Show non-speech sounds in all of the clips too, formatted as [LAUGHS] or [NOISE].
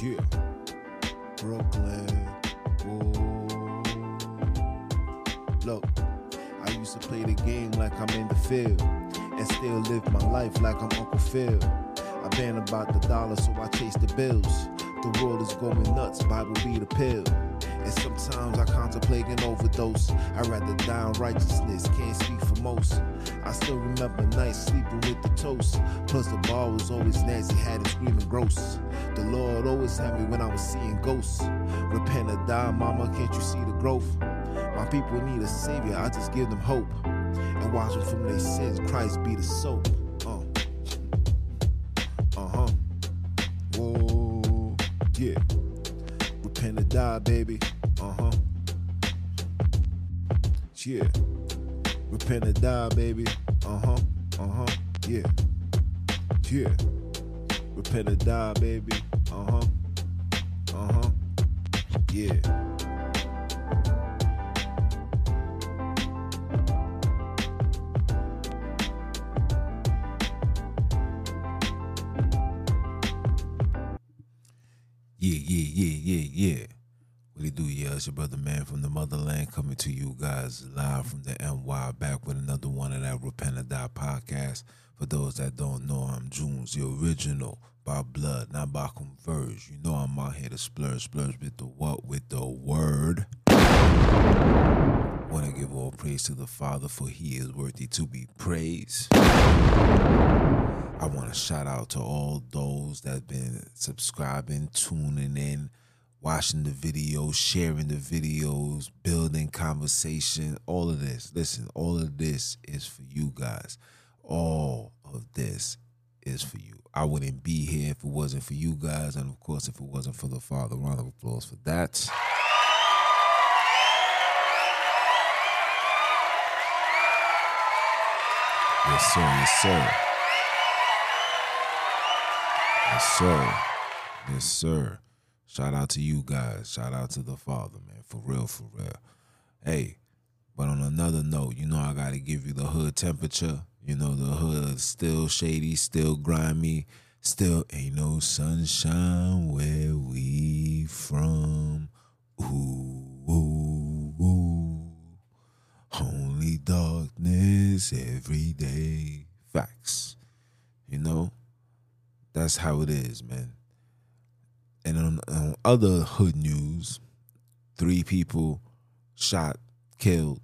Yeah. Brooklyn. Ooh. Look, I used to play the game like I'm in the field and still live my life like I'm Uncle Phil. I been about the dollar, so I chase the bills. The world is going nuts, Bible be the pill. And sometimes I contemplate an overdose. I'd rather die in righteousness, can't speak for most. I still remember nights sleeping with the toast. Plus the bar was always nasty, had it screaming gross. The Lord always had me when I was seeing ghosts. Repent or die, mama, can't you see the growth? My people need a savior, I just give them hope. And watch them from their sins, Christ be the soap. Uh. Uh-huh. Whoa, yeah. Repent or die, baby. Uh-huh. Yeah. Or die, baby. Uh-huh. Uh-huh. Yeah. Yeah. Repent or die, baby. Uh-huh. Uh-huh. Yeah. Yeah, yeah, yeah, yeah, yeah. What do, yeah? It's your brother man from the motherland coming to you guys live from the NY back with another one of that Repent or Die podcast. For those that don't know, I'm Junes, the original, by blood, not by converge. You know I'm out here to splurge, splurge with the what? With the word. Want to give all praise to the Father, for He is worthy to be praised. I want to shout out to all those that have been subscribing, tuning in, watching the videos, sharing the videos, building conversation, all of this. Listen, all of this is for you guys. All of this is for you. I wouldn't be here if it wasn't for you guys, and of course, if it wasn't for the Father. Round of applause for that. Yes, sir. Yes, sir. Yes, sir. Yes, sir. Shout out to you guys. Shout out to the Father, man. For real, for real. Hey, but on another note, you know I gotta give you the hood temperature. You know the hood is still shady, still grimy, still ain't no sunshine where we from. Ooh, ooh, ooh. Only darkness every day. Facts. You know? That's how it is, man. And on, on other hood news, three people shot, killed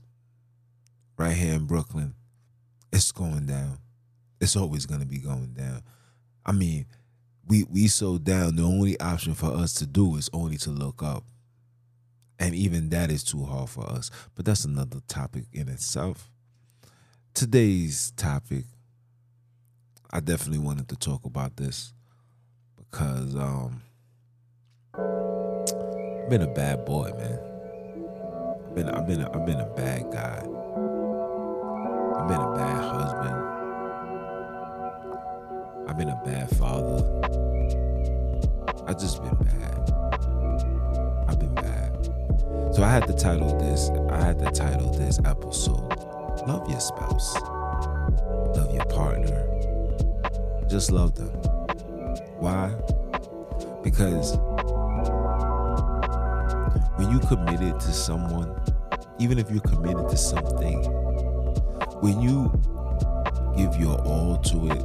right here in Brooklyn. It's going down. It's always gonna be going down. I mean, we we so down. The only option for us to do is only to look up, and even that is too hard for us. But that's another topic in itself. Today's topic, I definitely wanted to talk about this because um, I've been a bad boy, man. I've been I've been a, I've been a bad guy. I've been a bad husband. I've been a bad father. I've just been bad. I've been bad. So I had to title this. I had to title this episode "Love Your Spouse, Love Your Partner, Just Love Them." Why? Because when you committed to someone, even if you're committed to something, when you give your all to it,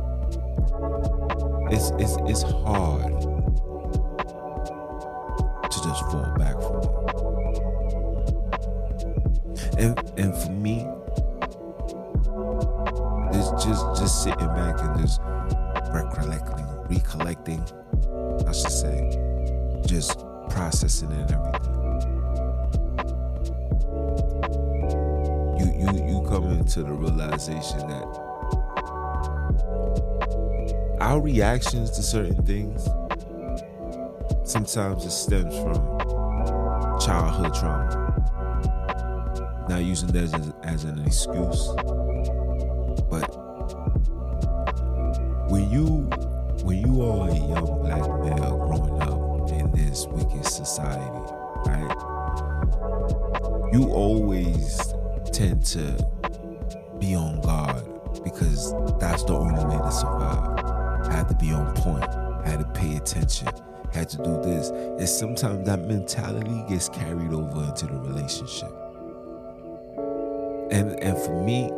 it's it's it's hard to just fall back reactions to certain things sometimes it stems from childhood trauma. Not using that as, as an excuse, but when you when you are a young black male growing up in this wicked society, right? You always tend to be on guard because that's the only way to survive. Had to be on point. Had to pay attention. had to do this. And sometimes that mentality gets carried over into the relationship. And and for me,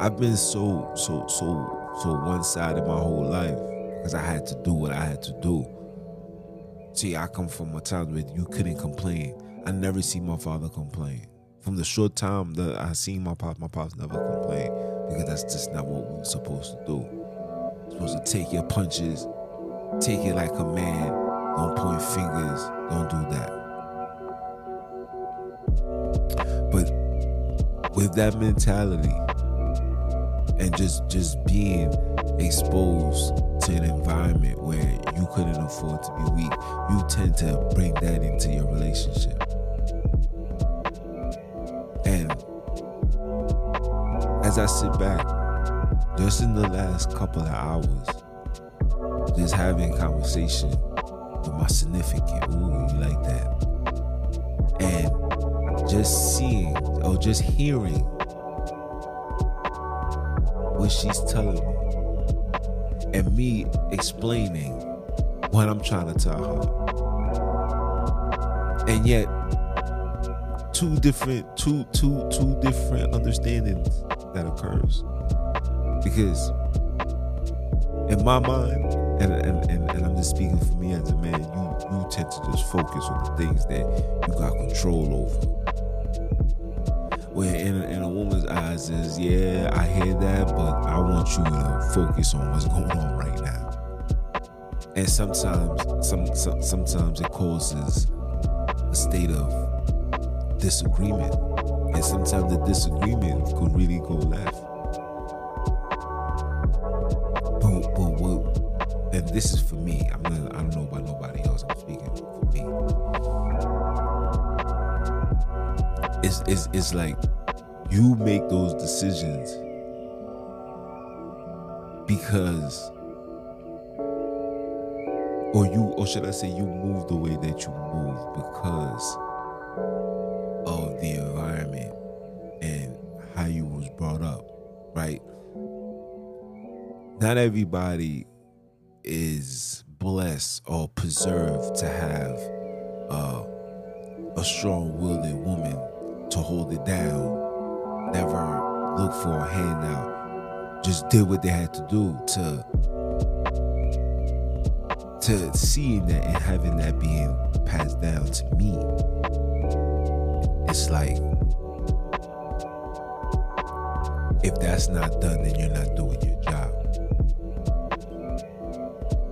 I've been so so so so one-sided my whole life because I had to do what I had to do. See, I come from a time where you couldn't complain. I never see my father complain. From the short time that I seen my pop, my pops never complained because that's just not what we are supposed to do. Supposed to take your punches, take it like a man. Don't point fingers. Don't do that. But with that mentality and just just being exposed to an environment where you couldn't afford to be weak, you tend to bring that into your relationship. And as I sit back, just in the last couple of hours, just having conversation with my significant, ooh, you like that? And just seeing or just hearing what she's telling me and me explaining what I'm trying to tell her. And yet two different two two two different understandings that occurs. Because in my mind, and, and, and, and I'm just speaking for me as a man, you you tend to just focus on the things that you got control over where in, in a woman's eyes is, yeah, I hear that, but I want you to focus on what's going on right now. And sometimes, some, some sometimes it causes a state of disagreement, and sometimes the disagreement could really go left. This is for me. I'm not, I don't know about nobody else. I'm speaking for me. It's, it's, it's like you make those decisions because or you or should I say you move the way that you move because of the environment and how you was brought up, right? Not everybody blessed or preserved to have uh, a strong-willed woman to hold it down. Never look for a handout. Just did what they had to do to to seeing that and having that being passed down to me. It's like if that's not done, then you're not doing your.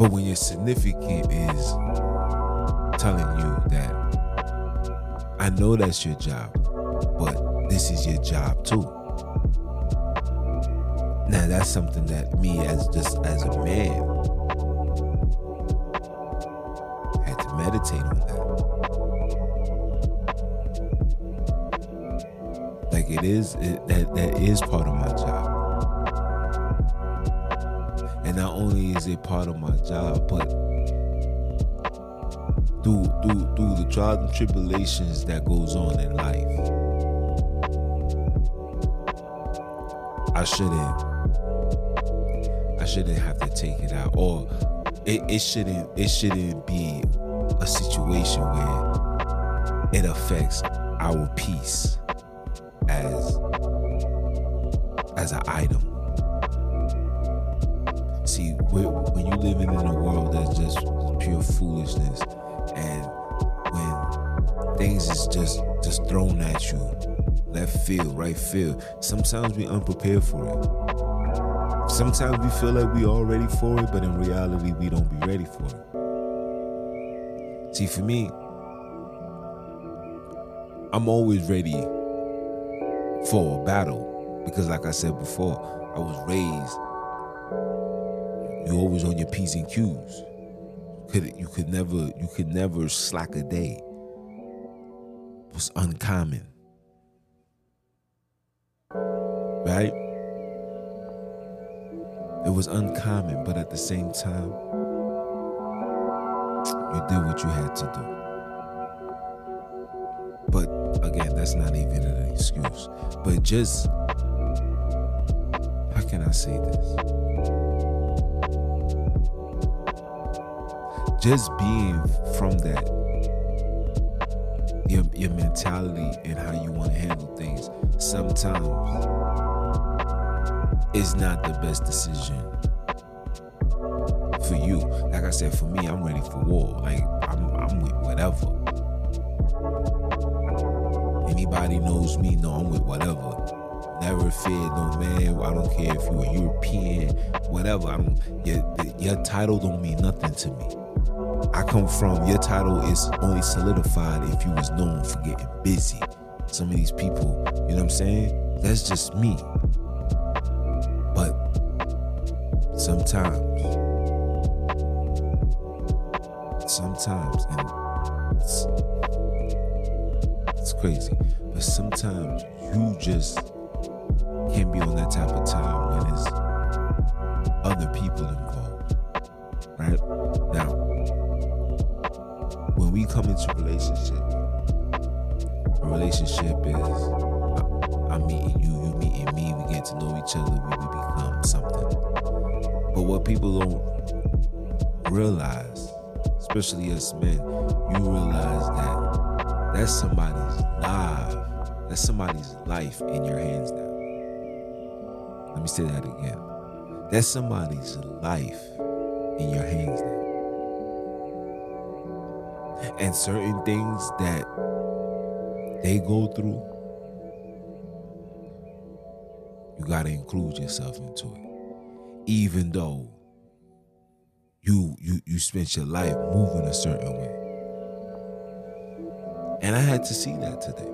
But when your significant is telling you that I know that's your job, but this is your job too. Now that's something that me as just as a man had to meditate on that. Like it is it, that that is part of my job. Only is it part of my job, but through through through the trials and tribulations that goes on in life. I shouldn't I shouldn't have to take it out. Or it, it shouldn't it shouldn't be a situation where it affects our peace field, sometimes we unprepared for it. Sometimes we feel like we all ready for it, but in reality, we don't be ready for it. See, for me, I'm always ready for a battle because, like I said before, I was raised. You're always on your p's and q's. Could you could never you could never slack a day. It was uncommon, right? It was uncommon, but at the same time, you did what you had to do. But again, that's not even an excuse. But just, how can I say this? just being from that, your, your mentality and how you want to handle things, sometimes is not the best decision for you. Like I said, for me, I'm ready for war. Like I'm, I'm with whatever. Anybody knows me, know I'm with whatever. Never feared no man. I don't care if you're European, whatever. Your, your title don't mean nothing to me. I come from. Your title is only solidified if you was known for getting busy. Some of these people, you know what I'm saying? That's just me. Sometimes sometimes, and it's, it's crazy, but sometimes you just can't be on that type of time when there's other people involved, right? Now, when we come into relationship, a relationship is I'm meeting you, you meeting me, we get to know each other, we, we become something. But what people don't realize especially us men, you realize that that's somebody's life, that's somebody's life in your hands now. Let me say that again. That's somebody's life in your hands now. And certain things that they go through, you got to include yourself into it. Even though you you you spent your life moving a certain way. And I had to see that today.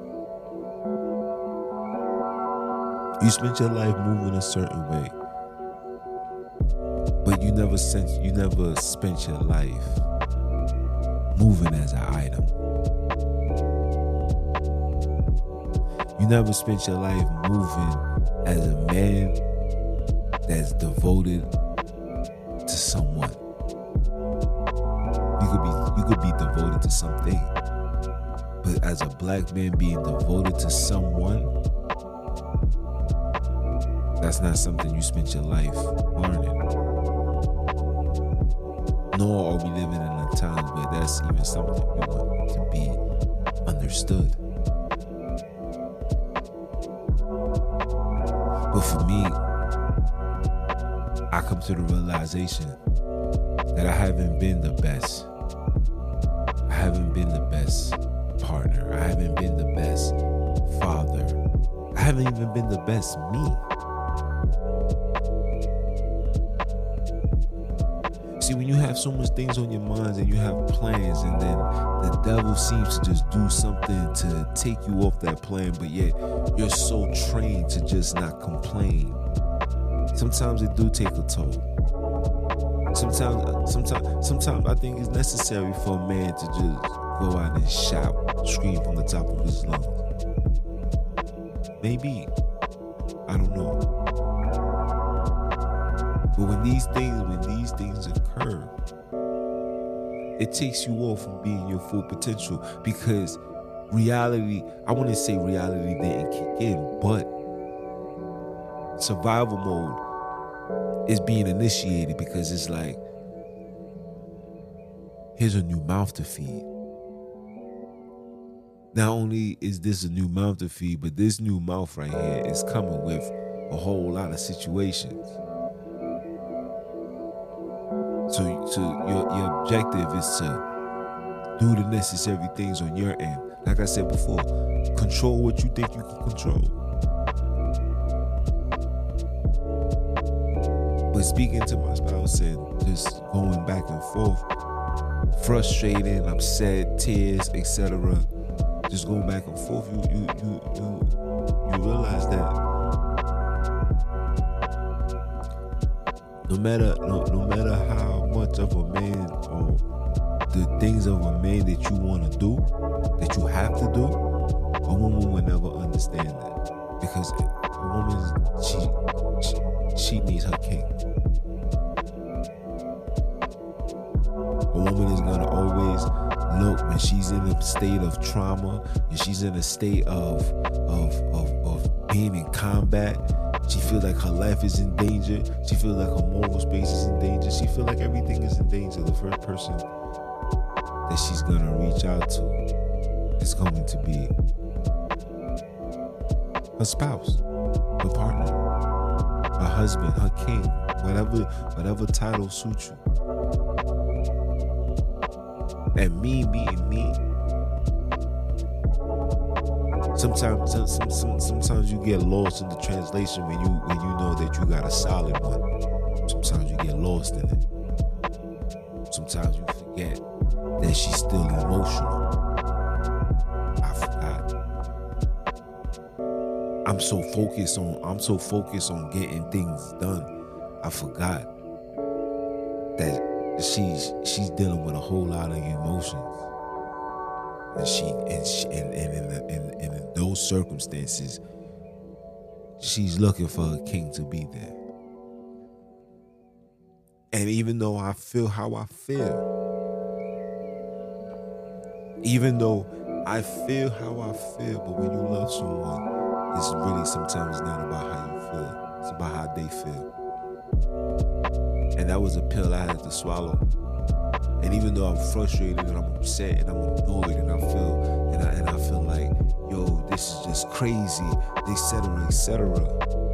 You spent your life moving a certain way. But you never sent you never spent your life moving as an item. You never spent your life moving as a man that's devoted to someone You could be you could be devoted to something. But as a black man being devoted to someone, that's not something you spent your life learning. Nor are we living in a time where that's even something we want to be understood. But for me, I come to the realization that I haven't been the best I haven't been the best partner. I haven't been the best father. I haven't even been the best me. See, when you have so much things on your minds and you have plans, and then the devil seems to just do something to take you off that plan, but yet you're so trained to just not complain. Sometimes it do take a toll. Sometimes, uh, sometimes, sometimes I think it's necessary for a man to just go out and shout, scream from the top of his lungs. Maybe, I don't know. But when these things, when these things occur, it takes you off from being your full potential because reality, I wouldn't say reality didn't kick in, but survival mode is being initiated because it's like, here's a new mouth to feed. Not only is this a new mouth to feed, but this new mouth right here is coming with a whole lot of situations. So, so your, your objective is to do the necessary things on your end. Like I said before, control what you think you can control. But speaking to my spouse and just going back and forth, frustrated, upset, tears, etc. Just going back and forth, you you you you you realize that no matter no, no matter how much of a man or the things of a man that you want to do, that you have to do, a woman will never understand that because a woman she, she she needs her king. Woman is gonna always look when she's in a state of trauma and she's in a state of of of, of being in combat. She feels like her life is in danger. She feels like her moral space is in danger. She feels like everything is in danger. The first person that she's gonna reach out to is going to be her spouse, her partner, her husband, her king, whatever whatever title suits you. And me being me, sometimes some, some, sometimes you get lost in the translation when you when you know that you got a solid one. Sometimes you get lost in it. Sometimes you forget that she's still emotional. I forgot. I'm so focused on I'm so focused on getting things done. I forgot that she's she's dealing with a whole lot of emotions. And she and she, and, and in, the, in, and in those circumstances she's looking for a king to be there. And even though i feel how i feel even though i feel how i feel but when you love someone it's really sometimes not about how you feel it's about how they feel and that was a pill i had to swallow and even though I'm frustrated and I'm upset and I'm annoyed and I feel and I, and I feel like, yo, this is just crazy, etc., etc.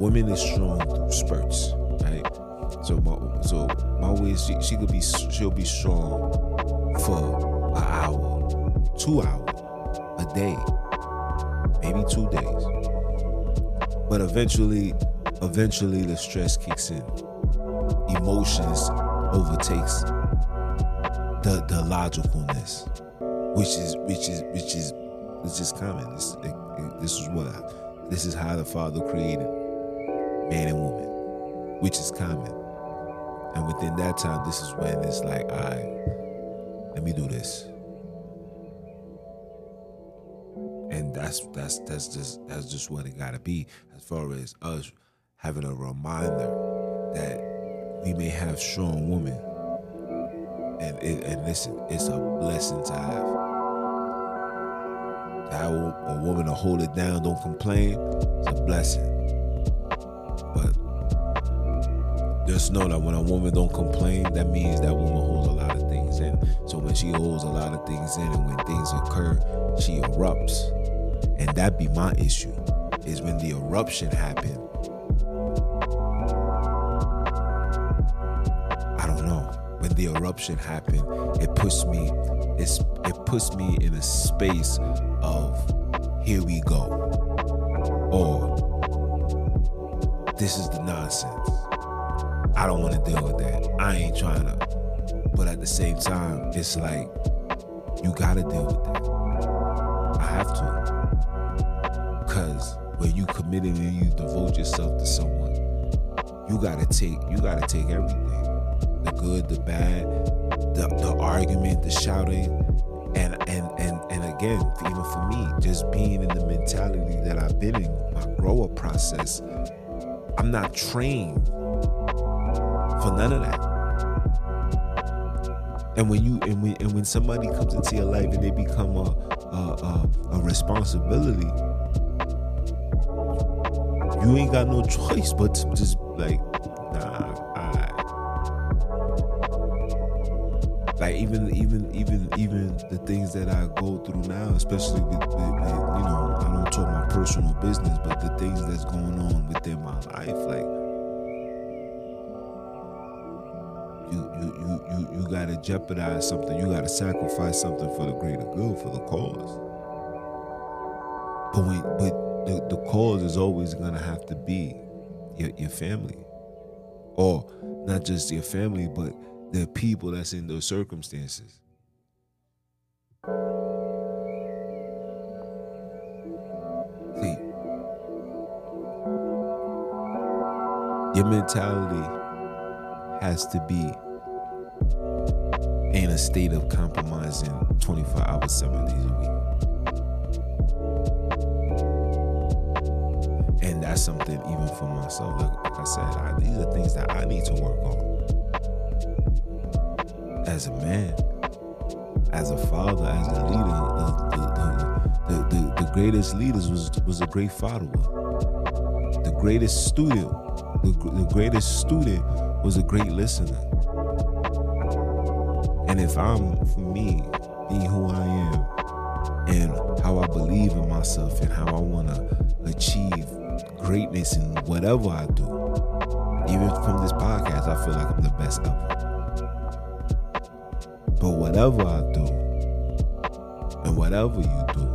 Women is strong through spurts, right? So my so my way she, she could be she'll be strong for an hour, two hours, a day, maybe two days. But eventually, eventually the stress kicks in. Emotions overtakes the the logicalness, which is which is which is it's just common. It, it, this is what this is how the Father created man and woman, which is common. And within that time, this is when it's like, all right, let me do this. And that's that's that's just that's just what it gotta be as far as us having a reminder that we may have strong women and it, and listen, it's a blessing to have. To have a, woman to hold it down, don't complain, it's a blessing. Just know that when a woman don't complain, that means that woman holds a lot of things in. So when she holds a lot of things in, and when things occur, she erupts, and that be my issue. Is when the eruption happened. I don't know when the eruption happened, it puts me it's it puts me in a space of here we go. Or this is the nonsense. I don't want to deal with that. I ain't trying to. But at the same time, it's like you gotta deal with that. I have to. Cause when you committed and you devote yourself to someone, you gotta take you gotta take everything the good, the bad, the, the argument, the shouting, and and and and again, even for me, just being in the mentality that I've been in, my grower process, I'm not trained for none of that. And when you and when and when somebody comes into your life and they become a a, a, a responsibility, you ain't got no choice but to just like like even even even even the things that I go through now, especially with, with, with, you know I don't talk my personal business, but the things that's going on within my life, like you you you gotta jeopardize something. You gotta sacrifice something for the greater good, for the cause. But but the, the cause is always gonna have to be your, your family, or not just your family, but the people that's in those circumstances. See, your mentality has to be in a state of compromising 24 hours, seven days a week. And that's something even for myself. Like, I said, I, these are things that I need to work on. As a man, as a father, as a leader, the, the, the, the, greatest leaders was, was a great follower. The greatest student, the, the greatest student was a great listener. And if I'm, for me, being who I am and how I believe in myself and how I want to achieve greatness in whatever I do, even from this podcast, I feel like I'm the best ever. But whatever I do, and whatever you do,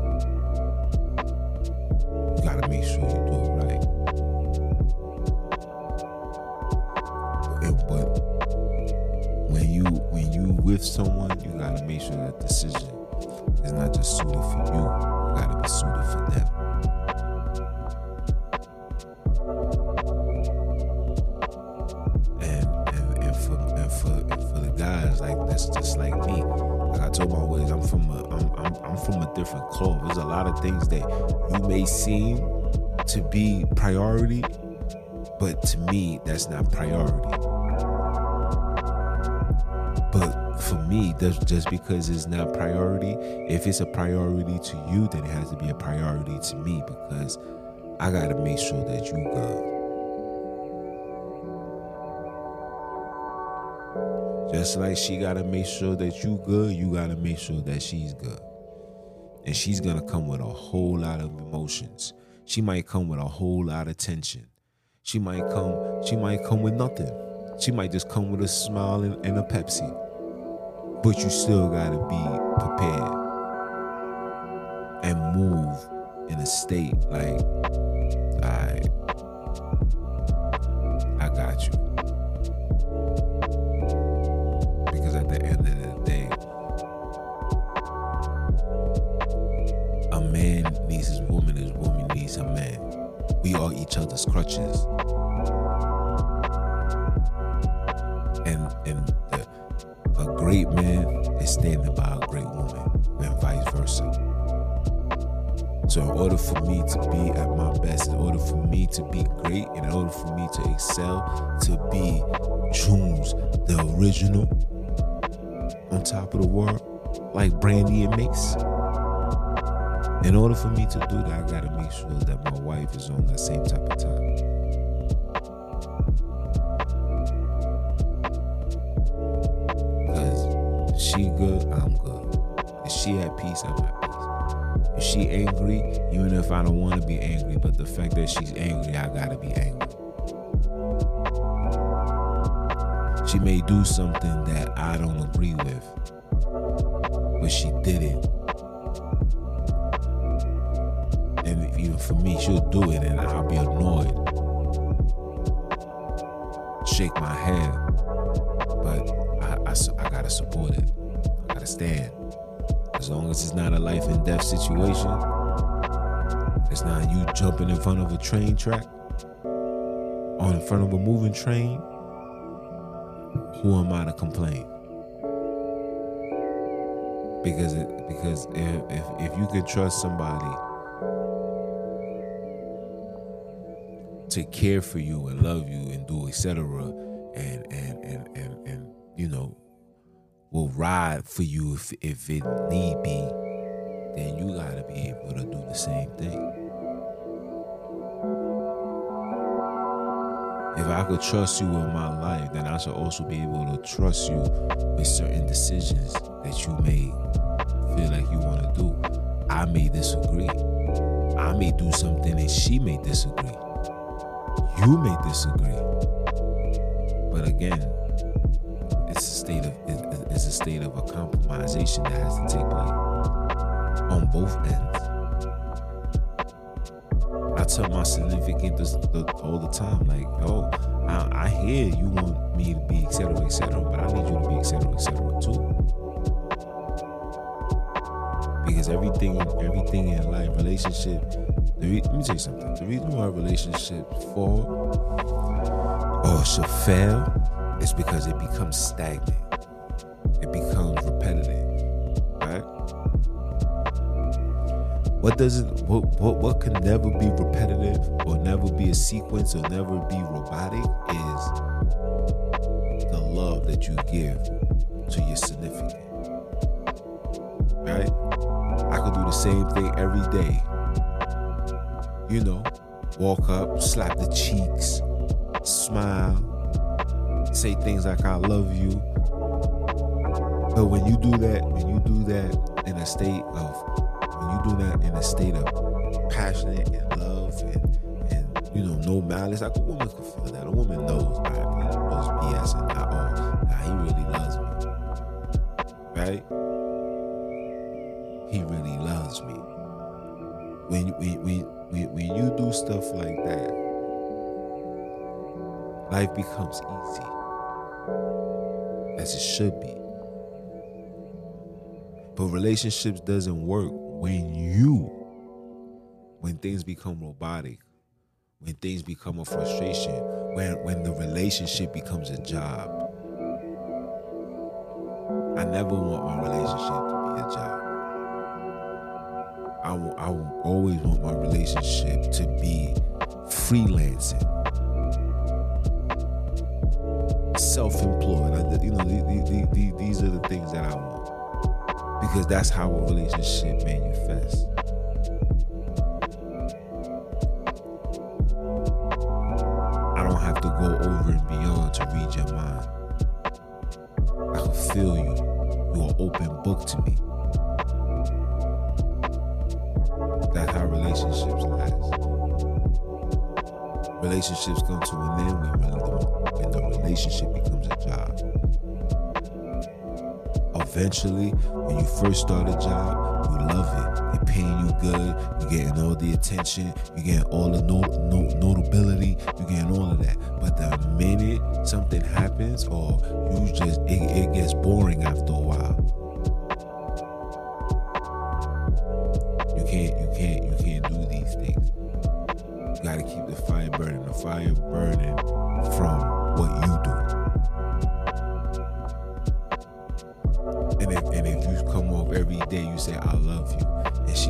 for me, that's just because it's not priority. If it's a priority to you, then it has to be a priority to me because I gotta make sure that you good. Just like she gotta make sure that you good, you gotta make sure that she's good. And she's gonna come with a whole lot of emotions. She might come with a whole lot of tension. She might come, she might come with nothing. She might just come with a smile and, and a Pepsi. But you still gotta be prepared and move in a state like, I, I got you. Because at the end of the day, a man needs his woman, his woman needs a man. We are each other's crutches. Great man is standing by a great woman, and vice versa. So, in order for me to be at my best, in order for me to be great, in order for me to excel, to be Junes, the original, on top of the world, like Brandy and Mase. In order for me to do that, I gotta make sure that my wife is on that same type of time. She good, I'm good. If she at peace, I'm at peace. If she angry, even if I don't want to be angry, but the fact that she's angry, I gotta be angry. She may do something that I don't agree with, but she did it. And even for me, she'll do it and I'll be annoyed. Shake my head. But I, I, I gotta support it. Stand. As long as it's not a life and death situation, it's not you jumping in front of a train track or in front of a moving train. Who am I to complain? Because it, because if, if if you can trust somebody to care for you and love you and do etc. and and and and and you know will ride for you if if it need be, then you gotta be able to do the same thing. If I could trust you with my life, then I should also be able to trust you with certain decisions that you may feel like you want to do. I may disagree. I may do something and she may disagree. You may disagree. But again, it's a state of it's a state of a compromisation that has to take place on both ends. I tell my significant this, the, all the time, like, oh, I, I, hear you want me to be etc. etc. but I need you to be etc. etc. too. Because everything, everything in life, relationship. Re- let me tell you something. The reason why relationships fall or should fail is because it becomes stagnant. It becomes repetitive, right? What doesn't what, what what can never be repetitive or never be a sequence or never be robotic is the love that you give to your significant. Right? I could do the same thing every day. You know, walk up, slap the cheeks, smile, say things like I love you. But when you do that, when you do that in a state of when you do that in a state of passionate and love and, and you know, no malice, like a woman can feel that. A woman knows I knows BS and not all. Nah, he really loves me. Right? He really loves me. When when when, when you do stuff like that, life becomes easy. As it should be. But relationships doesn't work when you, when things become robotic, when things become a frustration, when when the relationship becomes a job. I never want my relationship to be a job. I will, I will always want my relationship to be freelancing, self-employed. You know, these are the things that I want because that's how a relationship manifests. I don't have to go over and beyond first start a job, you love it. They're paying you good. You're getting all the attention. You're getting all the not- not- notability. You're getting all of that. But the minute something happens, or you just it, it gets boring after a while. You can't. You can't. You can't do these things. You got to keep the fire burning. The fire burning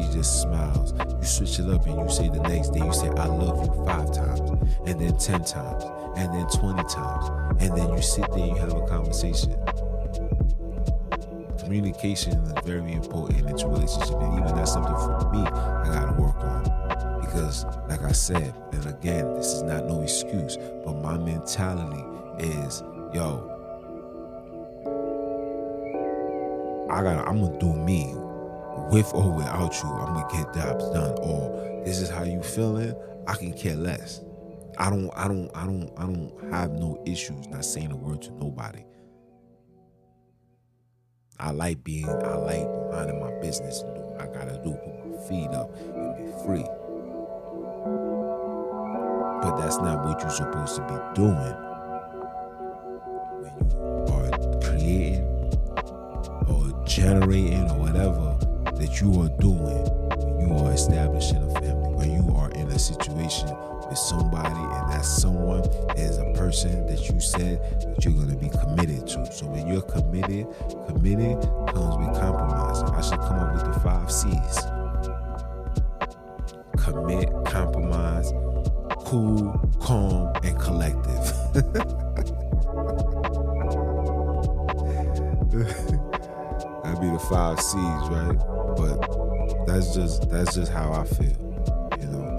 she just smiles. You switch it up and you say the next day, you say, I love you five times, and then 10 times, and then 20 times. And then you sit there and you have a conversation. Communication is very important in a relationship, and even that's something for me I gotta work on. Because, like I said, and again, this is not no excuse, but my mentality is, yo, I gotta, I'm gonna do me with or without you. I'm gonna get jobs done. Or this is how you feeling. I can care less. I don't I don't I don't I don't have no issues not saying a word to nobody. I like being I like minding my business and what I gotta do, put my feet up and be free. But that's not what you're supposed to be doing when you are creating or generating or whatever that you are doing when you are establishing a family, when you are in a situation with somebody and that someone is a person that you said that you're going to be committed to. So when you're committed, committed comes with compromise. I should come up with the five C's. Commit, compromise, cool, calm, and collective. [LAUGHS] That'd be the five C's, right? But that's just that's just how I feel. You know,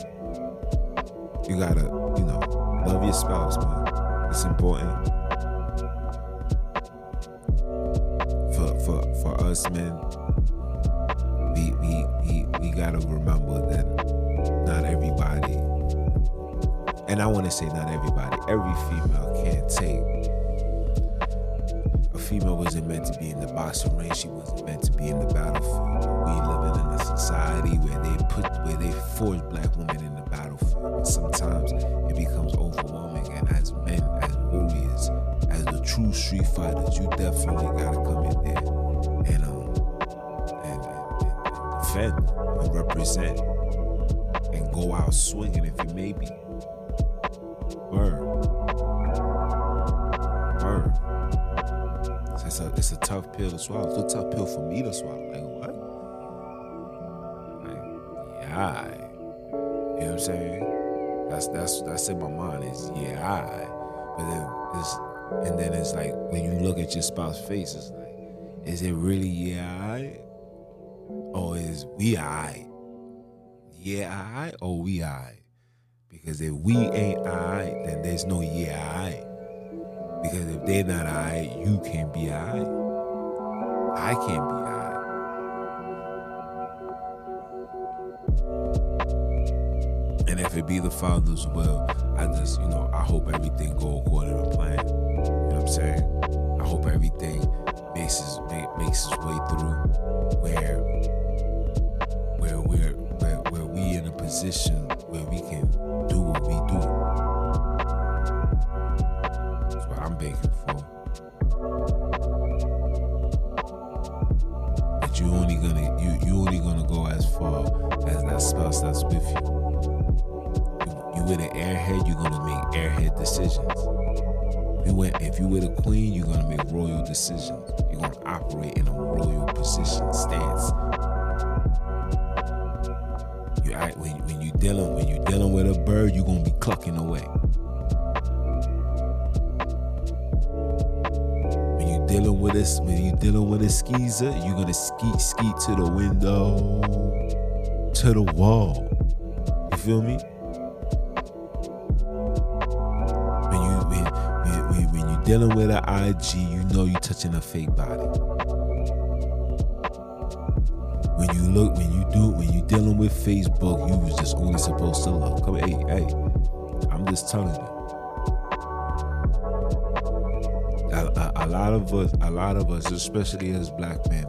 you gotta, you know, love your spouse, man. It's important. For for for us men, we we we, we gotta remember that not everybody, and I want to say not everybody, every female can't take A female wasn't meant to be in the boxing ring. She wasn't meant to be in the battlefield. Society where they put where they force black women in the battlefield. And sometimes it becomes overwhelming. And as men, as warriors, as the true street fighters, you definitely gotta come in there and um and, and, and defend and represent and go out swinging if you may be. Word. Word. It's a it's a tough pill to swallow. It's a tough pill for me to swallow. Like what? I. You know what I'm saying? That's that's that's in my mind. Is yeah, I. But then it's and then it's like when you look at your spouse's face, it's like, is it really yeah, I? Or is we I? Yeah, I or we I? Because if we ain't I, then there's no yeah, I. Because if they're not I, you can't be I. I can't be If it be the Father's will, I just, you know, I hope everything go according to plan. You know what I'm saying? I hope everything makes its, makes its way through where where we're where, where we in a position where we can you went if you with a queen, you're gonna make royal decisions. You're gonna operate in a royal position stance. You act when when you dealing when you dealing with a bird, you're gonna be clucking away. When you dealing with this, when you dealing with a skeezer, you're gonna skeet skeet to the window, to the wall. You feel me? Dealing with an IG, you know you're touching a fake body. When you look, when you do, when you're dealing with Facebook, you was just only supposed to look. Come, hey, hey, I'm just telling you. A, a, a lot of us, a lot of us, especially as black men,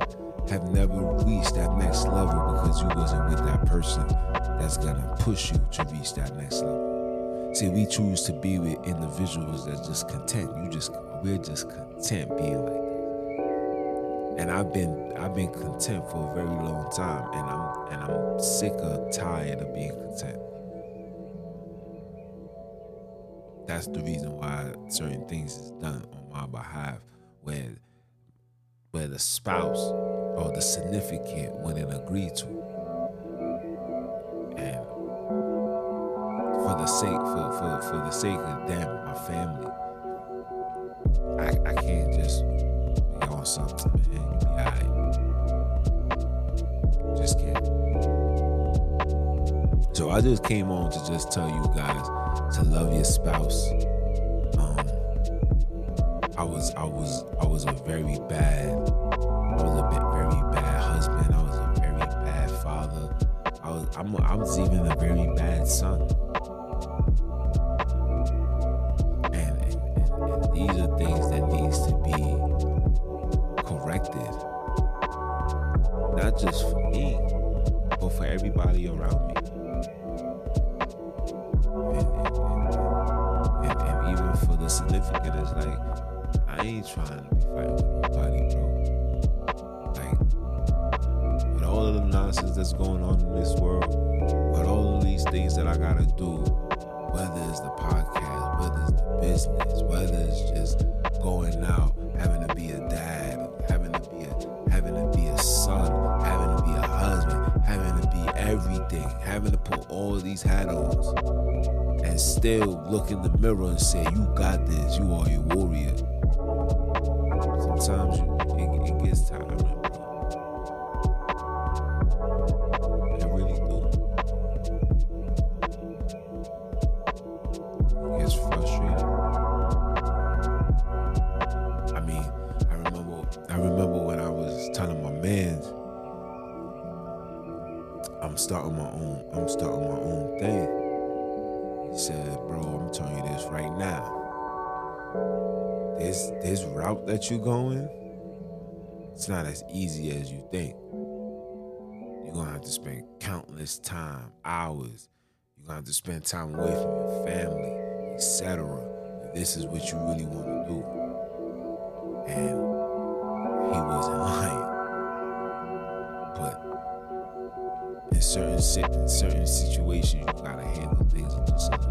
have never reached that next level because you wasn't with that person that's gonna push you to reach that next level. See, we choose to be with individuals that's just content. You just, we're just content being like and I've been I've been content for a very long time and I'm and I'm sick of tired of being content. That's the reason why certain things is done on my behalf where where the spouse or the significant wouldn't agree to. For the sake for, for, for the sake of them, my family, I, I can't just be on something, man. Be alright. Just can't. So I just came on to just tell you guys to love your spouse. Um, I was I was I was a very bad I was a bit very bad husband. I was a very bad father. I was I'm I was even a very bad son. Just for me, but for everybody around me. And, and, and, and, even for the significant, it's like I ain't trying to be fighting with nobody, bro. Like with all of the nonsense that's going on in this world, with all of these things that I gotta do, still look in the mirror and say, "You got this. You are a warrior." Sometimes it, gets tiring. It really do. It frustrating. I mean, I remember I remember when I was telling my man I'm starting my own I'm starting my own thing. Said, bro, I'm telling you this right now. this this route that you're going, it's not as easy as you think. You're gonna have to spend countless time, hours. You're gonna have to spend time away from your family, etc. This is what you really want to do. And he wasn't [LAUGHS] lying. But in certain in certain situations, you gotta handle things a little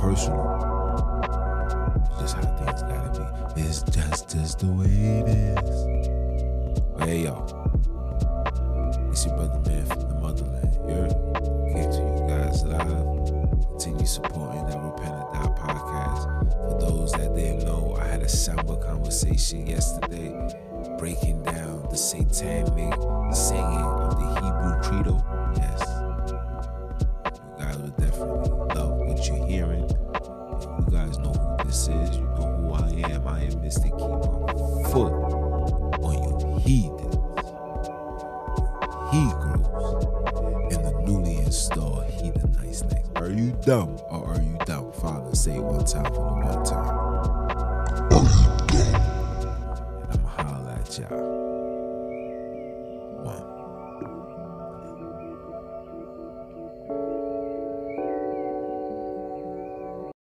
personal. It's just how things gotta be. It's just just the way it